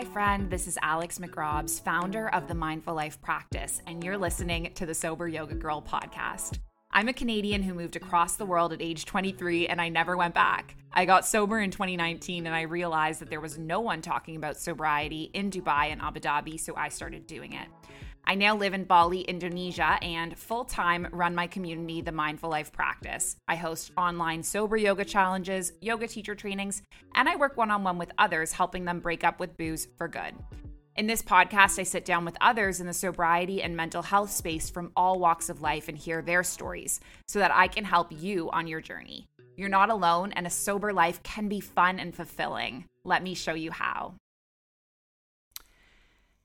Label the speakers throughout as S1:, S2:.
S1: Hi, friend. This is Alex McRobs, founder of the Mindful Life Practice, and you're listening to the Sober Yoga Girl podcast. I'm a Canadian who moved across the world at age 23 and I never went back. I got sober in 2019 and I realized that there was no one talking about sobriety in Dubai and Abu Dhabi, so I started doing it. I now live in Bali, Indonesia, and full time run my community, the Mindful Life Practice. I host online sober yoga challenges, yoga teacher trainings, and I work one on one with others, helping them break up with booze for good. In this podcast, I sit down with others in the sobriety and mental health space from all walks of life and hear their stories so that I can help you on your journey. You're not alone, and a sober life can be fun and fulfilling. Let me show you how.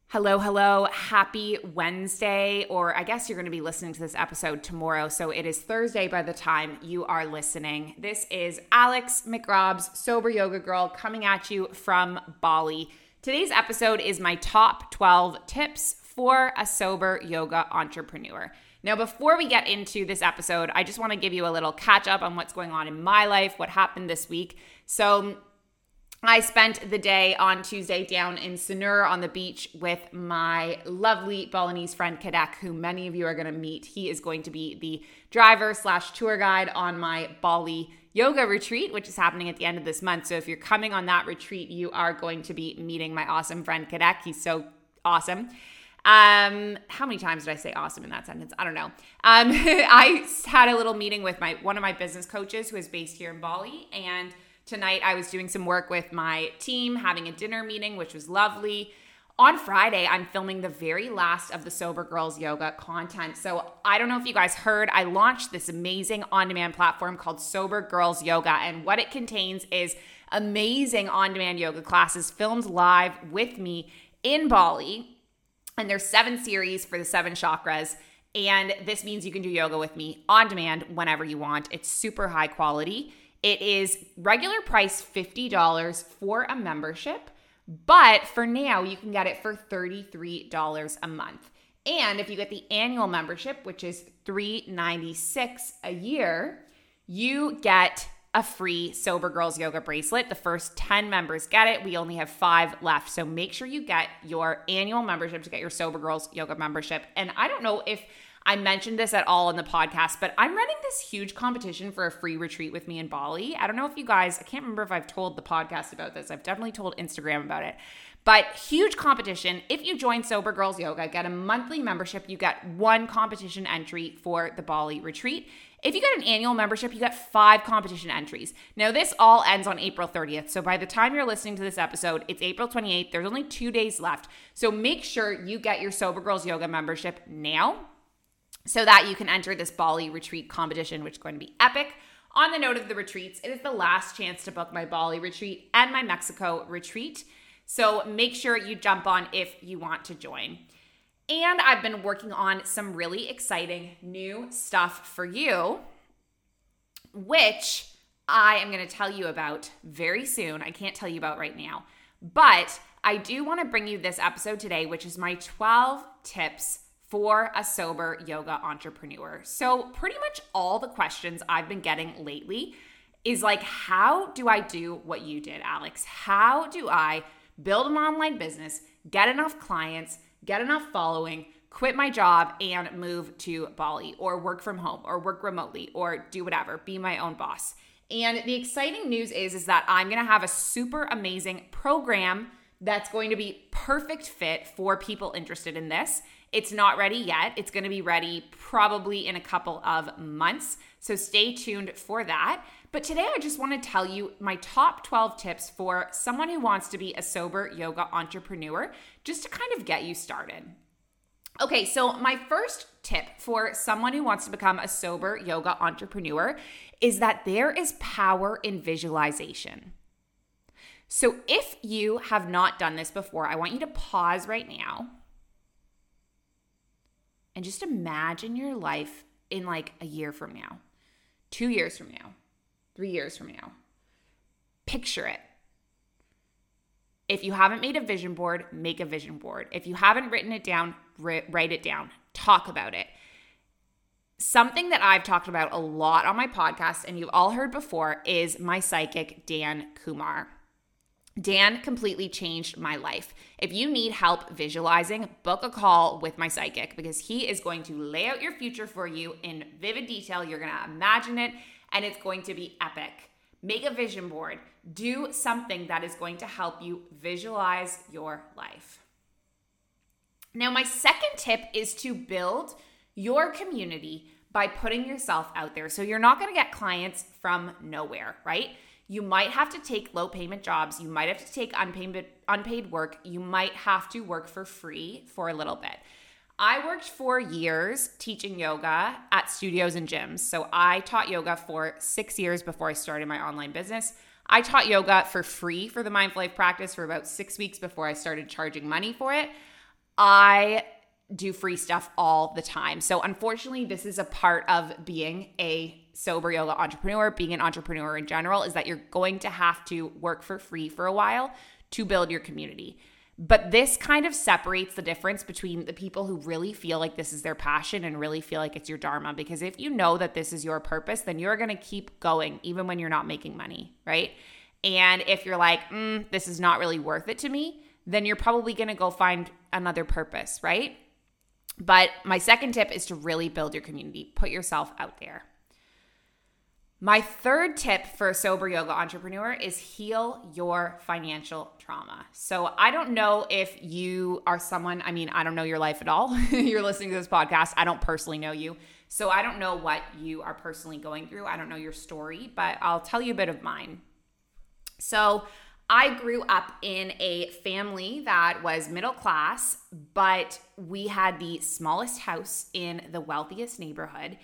S1: Hello, hello. Happy Wednesday, or I guess you're going to be listening to this episode tomorrow. So it is Thursday by the time you are listening. This is Alex McRobs, Sober Yoga Girl, coming at you from Bali. Today's episode is my top 12 tips for a sober yoga entrepreneur. Now, before we get into this episode, I just want to give you a little catch up on what's going on in my life, what happened this week. So, I spent the day on Tuesday down in Sanur on the beach with my lovely Balinese friend Kadek, who many of you are going to meet. He is going to be the driver slash tour guide on my Bali yoga retreat, which is happening at the end of this month. So if you're coming on that retreat, you are going to be meeting my awesome friend Kadek. He's so awesome. Um, how many times did I say awesome in that sentence? I don't know. Um, I had a little meeting with my one of my business coaches who is based here in Bali, and Tonight, I was doing some work with my team, having a dinner meeting, which was lovely. On Friday, I'm filming the very last of the Sober Girls Yoga content. So, I don't know if you guys heard, I launched this amazing on demand platform called Sober Girls Yoga. And what it contains is amazing on demand yoga classes filmed live with me in Bali. And there's seven series for the seven chakras. And this means you can do yoga with me on demand whenever you want. It's super high quality. It is regular price $50 for a membership, but for now you can get it for $33 a month. And if you get the annual membership, which is 396 a year, you get a free Sober Girls Yoga bracelet. The first 10 members get it. We only have five left. So make sure you get your annual membership to get your Sober Girls Yoga membership. And I don't know if I mentioned this at all in the podcast, but I'm running this huge competition for a free retreat with me in Bali. I don't know if you guys, I can't remember if I've told the podcast about this. I've definitely told Instagram about it. But huge competition. If you join Sober Girls Yoga, get a monthly membership, you get one competition entry for the Bali retreat. If you get an annual membership, you get five competition entries. Now, this all ends on April 30th. So by the time you're listening to this episode, it's April 28th. There's only two days left. So make sure you get your Sober Girls Yoga membership now so that you can enter this Bali retreat competition, which is going to be epic. On the note of the retreats, it is the last chance to book my Bali retreat and my Mexico retreat. So make sure you jump on if you want to join. And I've been working on some really exciting new stuff for you, which I am going to tell you about very soon. I can't tell you about right now, but I do want to bring you this episode today, which is my 12 tips for a sober yoga entrepreneur. So, pretty much all the questions I've been getting lately is like, how do I do what you did, Alex? How do I build an online business, get enough clients, get enough following, quit my job, and move to Bali or work from home or work remotely or do whatever, be my own boss? And the exciting news is, is that I'm gonna have a super amazing program that's going to be perfect fit for people interested in this. It's not ready yet. It's going to be ready probably in a couple of months. So stay tuned for that. But today I just want to tell you my top 12 tips for someone who wants to be a sober yoga entrepreneur, just to kind of get you started. Okay, so my first tip for someone who wants to become a sober yoga entrepreneur is that there is power in visualization. So if you have not done this before, I want you to pause right now and just imagine your life in like a year from now, two years from now, three years from now. Picture it. If you haven't made a vision board, make a vision board. If you haven't written it down, write it down. Talk about it. Something that I've talked about a lot on my podcast and you've all heard before is my psychic Dan Kumar. Dan completely changed my life. If you need help visualizing, book a call with my psychic because he is going to lay out your future for you in vivid detail. You're going to imagine it and it's going to be epic. Make a vision board. Do something that is going to help you visualize your life. Now, my second tip is to build your community by putting yourself out there. So you're not going to get clients from nowhere, right? You might have to take low payment jobs. You might have to take unpaid unpaid work. You might have to work for free for a little bit. I worked for years teaching yoga at studios and gyms. So I taught yoga for 6 years before I started my online business. I taught yoga for free for the Mindful Life practice for about 6 weeks before I started charging money for it. I do free stuff all the time. So, unfortunately, this is a part of being a sober yoga entrepreneur, being an entrepreneur in general, is that you're going to have to work for free for a while to build your community. But this kind of separates the difference between the people who really feel like this is their passion and really feel like it's your dharma. Because if you know that this is your purpose, then you're going to keep going even when you're not making money, right? And if you're like, mm, this is not really worth it to me, then you're probably going to go find another purpose, right? But my second tip is to really build your community, put yourself out there. My third tip for a sober yoga entrepreneur is heal your financial trauma. So, I don't know if you are someone, I mean, I don't know your life at all. You're listening to this podcast. I don't personally know you. So, I don't know what you are personally going through. I don't know your story, but I'll tell you a bit of mine. So, I grew up in a family that was middle class, but we had the smallest house in the wealthiest neighborhood.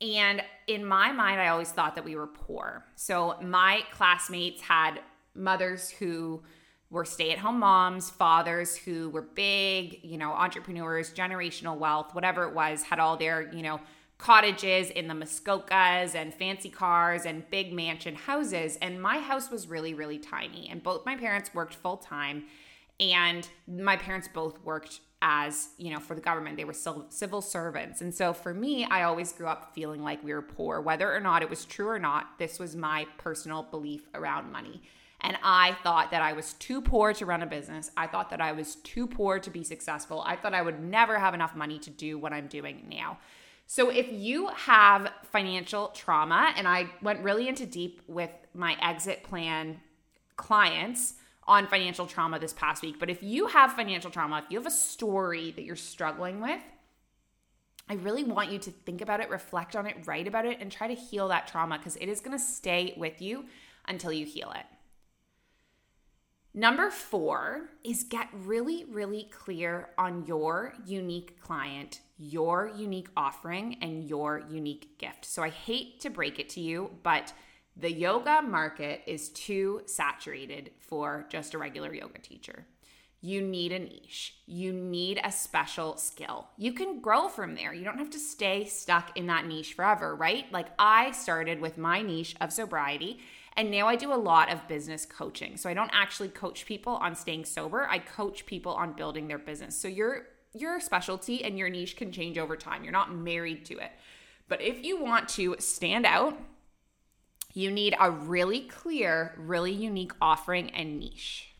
S1: And in my mind, I always thought that we were poor. So my classmates had mothers who were stay at home moms, fathers who were big, you know, entrepreneurs, generational wealth, whatever it was, had all their, you know, cottages in the Muskokas and fancy cars and big mansion houses. And my house was really, really tiny. And both my parents worked full time. And my parents both worked as, you know, for the government. They were civil servants. And so for me, I always grew up feeling like we were poor. Whether or not it was true or not, this was my personal belief around money. And I thought that I was too poor to run a business. I thought that I was too poor to be successful. I thought I would never have enough money to do what I'm doing now. So, if you have financial trauma, and I went really into deep with my exit plan clients on financial trauma this past week, but if you have financial trauma, if you have a story that you're struggling with, I really want you to think about it, reflect on it, write about it, and try to heal that trauma because it is going to stay with you until you heal it. Number four is get really, really clear on your unique client, your unique offering, and your unique gift. So I hate to break it to you, but the yoga market is too saturated for just a regular yoga teacher. You need a niche. You need a special skill. You can grow from there. You don't have to stay stuck in that niche forever, right? Like I started with my niche of sobriety and now I do a lot of business coaching. So I don't actually coach people on staying sober. I coach people on building their business. So your your specialty and your niche can change over time. You're not married to it. But if you want to stand out, you need a really clear, really unique offering and niche.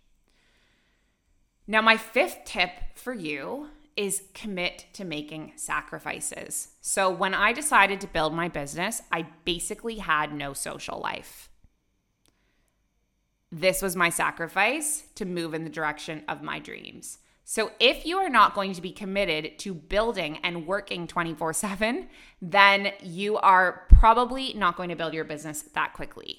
S1: Now, my fifth tip for you is commit to making sacrifices. So, when I decided to build my business, I basically had no social life this was my sacrifice to move in the direction of my dreams. So, if you are not going to be committed to building and working 24 7, then you are probably not going to build your business that quickly.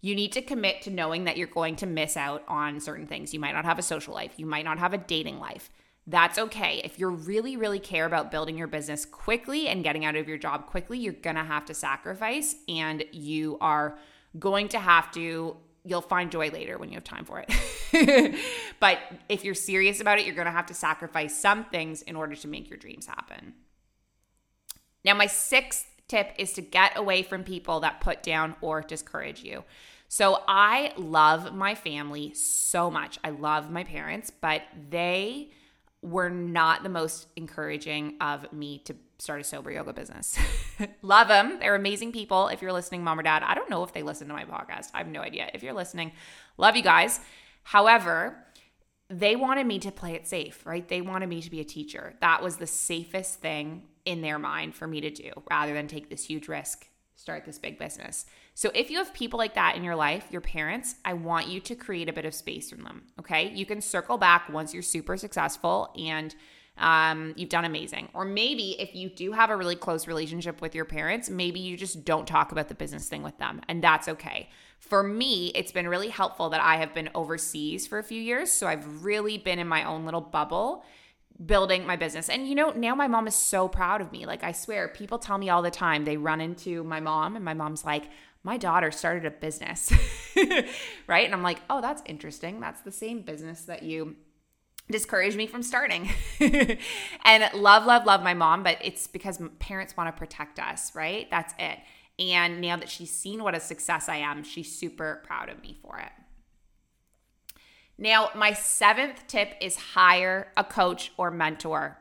S1: You need to commit to knowing that you're going to miss out on certain things. You might not have a social life, you might not have a dating life. That's okay. If you really, really care about building your business quickly and getting out of your job quickly, you're gonna have to sacrifice and you are going to have to you'll find joy later when you have time for it. but if you're serious about it, you're going to have to sacrifice some things in order to make your dreams happen. Now, my sixth tip is to get away from people that put down or discourage you. So, I love my family so much. I love my parents, but they were not the most encouraging of me to start a sober yoga business. Love them. They're amazing people. If you're listening, mom or dad, I don't know if they listen to my podcast. I have no idea. If you're listening, love you guys. However, they wanted me to play it safe, right? They wanted me to be a teacher. That was the safest thing in their mind for me to do rather than take this huge risk, start this big business. So if you have people like that in your life, your parents, I want you to create a bit of space from them. Okay. You can circle back once you're super successful and um, you've done amazing. Or maybe if you do have a really close relationship with your parents, maybe you just don't talk about the business thing with them, and that's okay. For me, it's been really helpful that I have been overseas for a few years. So I've really been in my own little bubble building my business. And you know, now my mom is so proud of me. Like, I swear, people tell me all the time, they run into my mom, and my mom's like, my daughter started a business, right? And I'm like, oh, that's interesting. That's the same business that you discouraged me from starting. and love, love, love my mom, but it's because parents want to protect us, right? That's it. And now that she's seen what a success I am, she's super proud of me for it. Now, my seventh tip is hire a coach or mentor.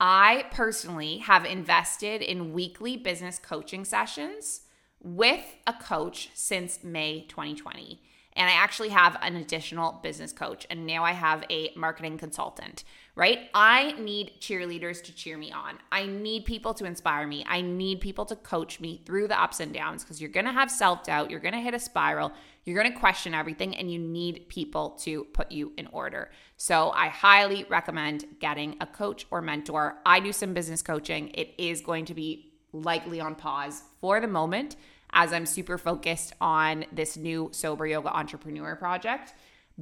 S1: I personally have invested in weekly business coaching sessions with a coach since May 2020. And I actually have an additional business coach, and now I have a marketing consultant, right? I need cheerleaders to cheer me on. I need people to inspire me. I need people to coach me through the ups and downs because you're gonna have self doubt, you're gonna hit a spiral, you're gonna question everything, and you need people to put you in order. So I highly recommend getting a coach or mentor. I do some business coaching, it is going to be likely on pause for the moment as I'm super focused on this new sober yoga entrepreneur project.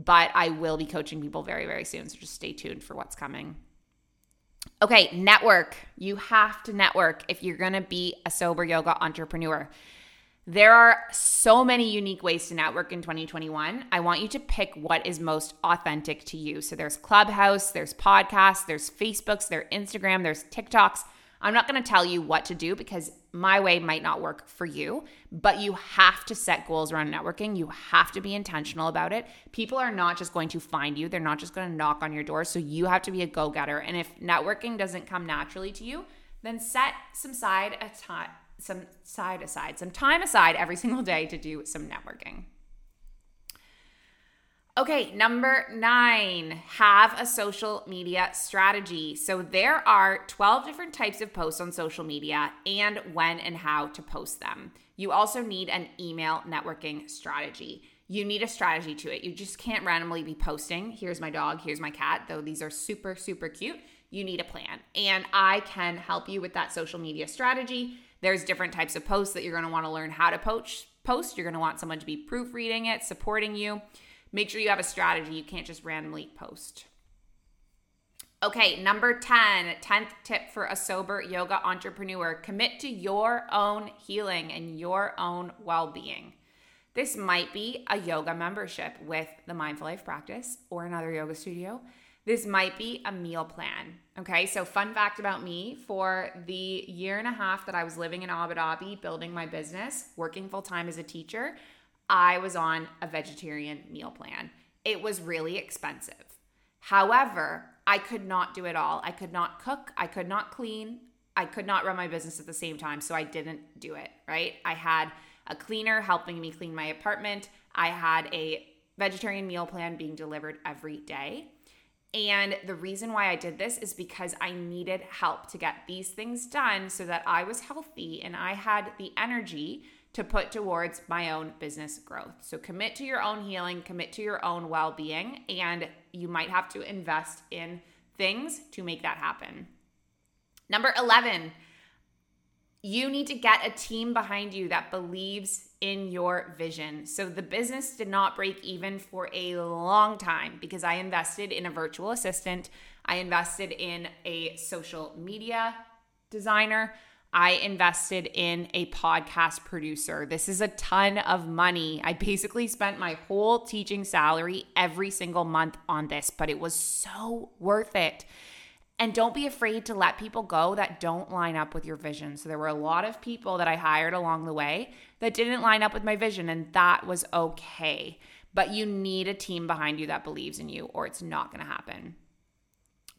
S1: But I will be coaching people very, very soon. So just stay tuned for what's coming. Okay, network. You have to network if you're gonna be a sober yoga entrepreneur. There are so many unique ways to network in 2021. I want you to pick what is most authentic to you. So there's Clubhouse, there's podcasts, there's Facebooks, there's Instagram, there's TikToks. I'm not going to tell you what to do because my way might not work for you, but you have to set goals around networking. You have to be intentional about it. People are not just going to find you, they're not just going to knock on your door. So you have to be a go getter. And if networking doesn't come naturally to you, then set some side some side aside, some time aside every single day to do some networking. Okay, number nine, have a social media strategy. So there are 12 different types of posts on social media and when and how to post them. You also need an email networking strategy. You need a strategy to it. You just can't randomly be posting, here's my dog, here's my cat, though these are super, super cute. You need a plan. And I can help you with that social media strategy. There's different types of posts that you're gonna wanna learn how to post. Post. You're gonna want someone to be proofreading it, supporting you. Make sure you have a strategy. You can't just randomly post. Okay, number 10, 10th tip for a sober yoga entrepreneur commit to your own healing and your own well being. This might be a yoga membership with the Mindful Life Practice or another yoga studio. This might be a meal plan. Okay, so fun fact about me for the year and a half that I was living in Abu Dhabi, building my business, working full time as a teacher, I was on a vegetarian meal plan. It was really expensive. However, I could not do it all. I could not cook, I could not clean, I could not run my business at the same time. So I didn't do it, right? I had a cleaner helping me clean my apartment. I had a vegetarian meal plan being delivered every day. And the reason why I did this is because I needed help to get these things done so that I was healthy and I had the energy to put towards my own business growth. So commit to your own healing, commit to your own well being, and you might have to invest in things to make that happen. Number 11, you need to get a team behind you that believes in your vision. So the business did not break even for a long time because I invested in a virtual assistant, I invested in a social media designer. I invested in a podcast producer. This is a ton of money. I basically spent my whole teaching salary every single month on this, but it was so worth it. And don't be afraid to let people go that don't line up with your vision. So there were a lot of people that I hired along the way that didn't line up with my vision, and that was okay. But you need a team behind you that believes in you, or it's not to happen.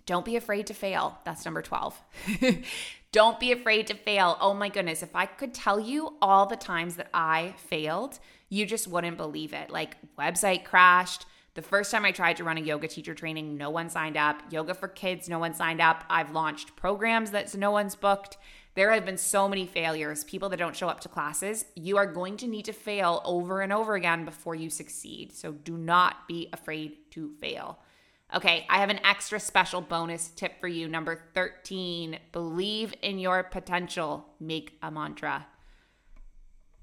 S1: Don't be afraid to fail. That's number 12. Don't be afraid to fail. Oh my goodness, if I could tell you all the times that I failed, you just wouldn't believe it. Like, website crashed, The first time I tried to run a yoga teacher training, no one signed up. Yoga for kids, no one signed up. I've launched programs that no one's booked. There have been so many failures, people that don't show up to classes. You are going to need to fail over and over again before you succeed. So do not be afraid to fail. Okay, I have an extra special bonus tip for you. Number 13 believe in your potential, make a mantra.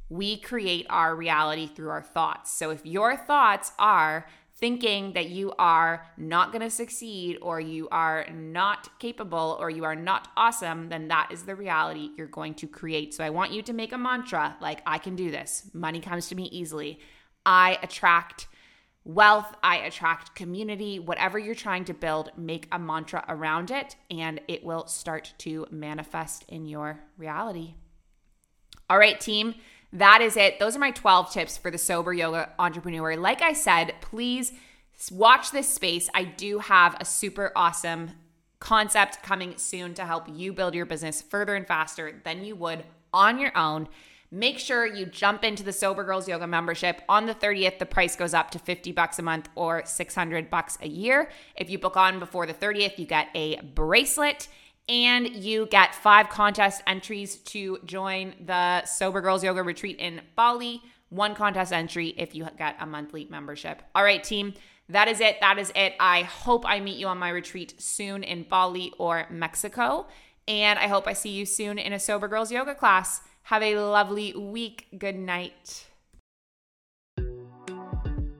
S1: We create our reality through our thoughts. So if your thoughts are thinking that you are not going to succeed or you are not capable or you are not awesome, then that is the reality you're going to create. So I want you to make a mantra like, I can do this. Money comes to me easily. I attract wealth, I attract community, whatever you're trying to build, make a mantra around it and it will start to manifest in your reality. All right, team, that is it. Those are my 12 tips for the sober yoga entrepreneur. Like I said, please watch this space. I do have a super awesome concept coming soon to help you build your business further and faster than you would on your own. Make sure you jump into the Sober Girls Yoga membership. On the 30th, the price goes up to 50 bucks a month or 600 bucks a year. If you book on before the 30th, you get a bracelet and you get five contest entries to join the Sober Girls Yoga retreat in Bali. One contest entry if you get a monthly membership. All right, team. That is it. That is it. I hope I meet you on my retreat soon in Bali or Mexico. And I hope I see you soon in a Sober Girls Yoga class. Have a lovely week. Good night.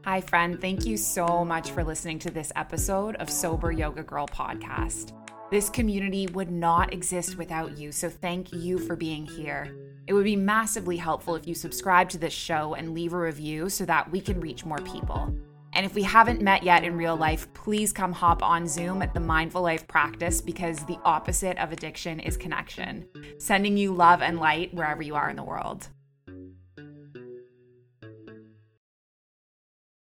S1: Hi, friend. Thank you so much for listening to this episode of Sober Yoga Girl podcast. This community would not exist without you, so thank you for being here. It would be massively helpful if you subscribe to this show and leave a review so that we can reach more people. And if we haven't met yet in real life, please come hop on Zoom at the Mindful Life practice because the opposite of addiction is connection. Sending you love and light wherever you are in the world.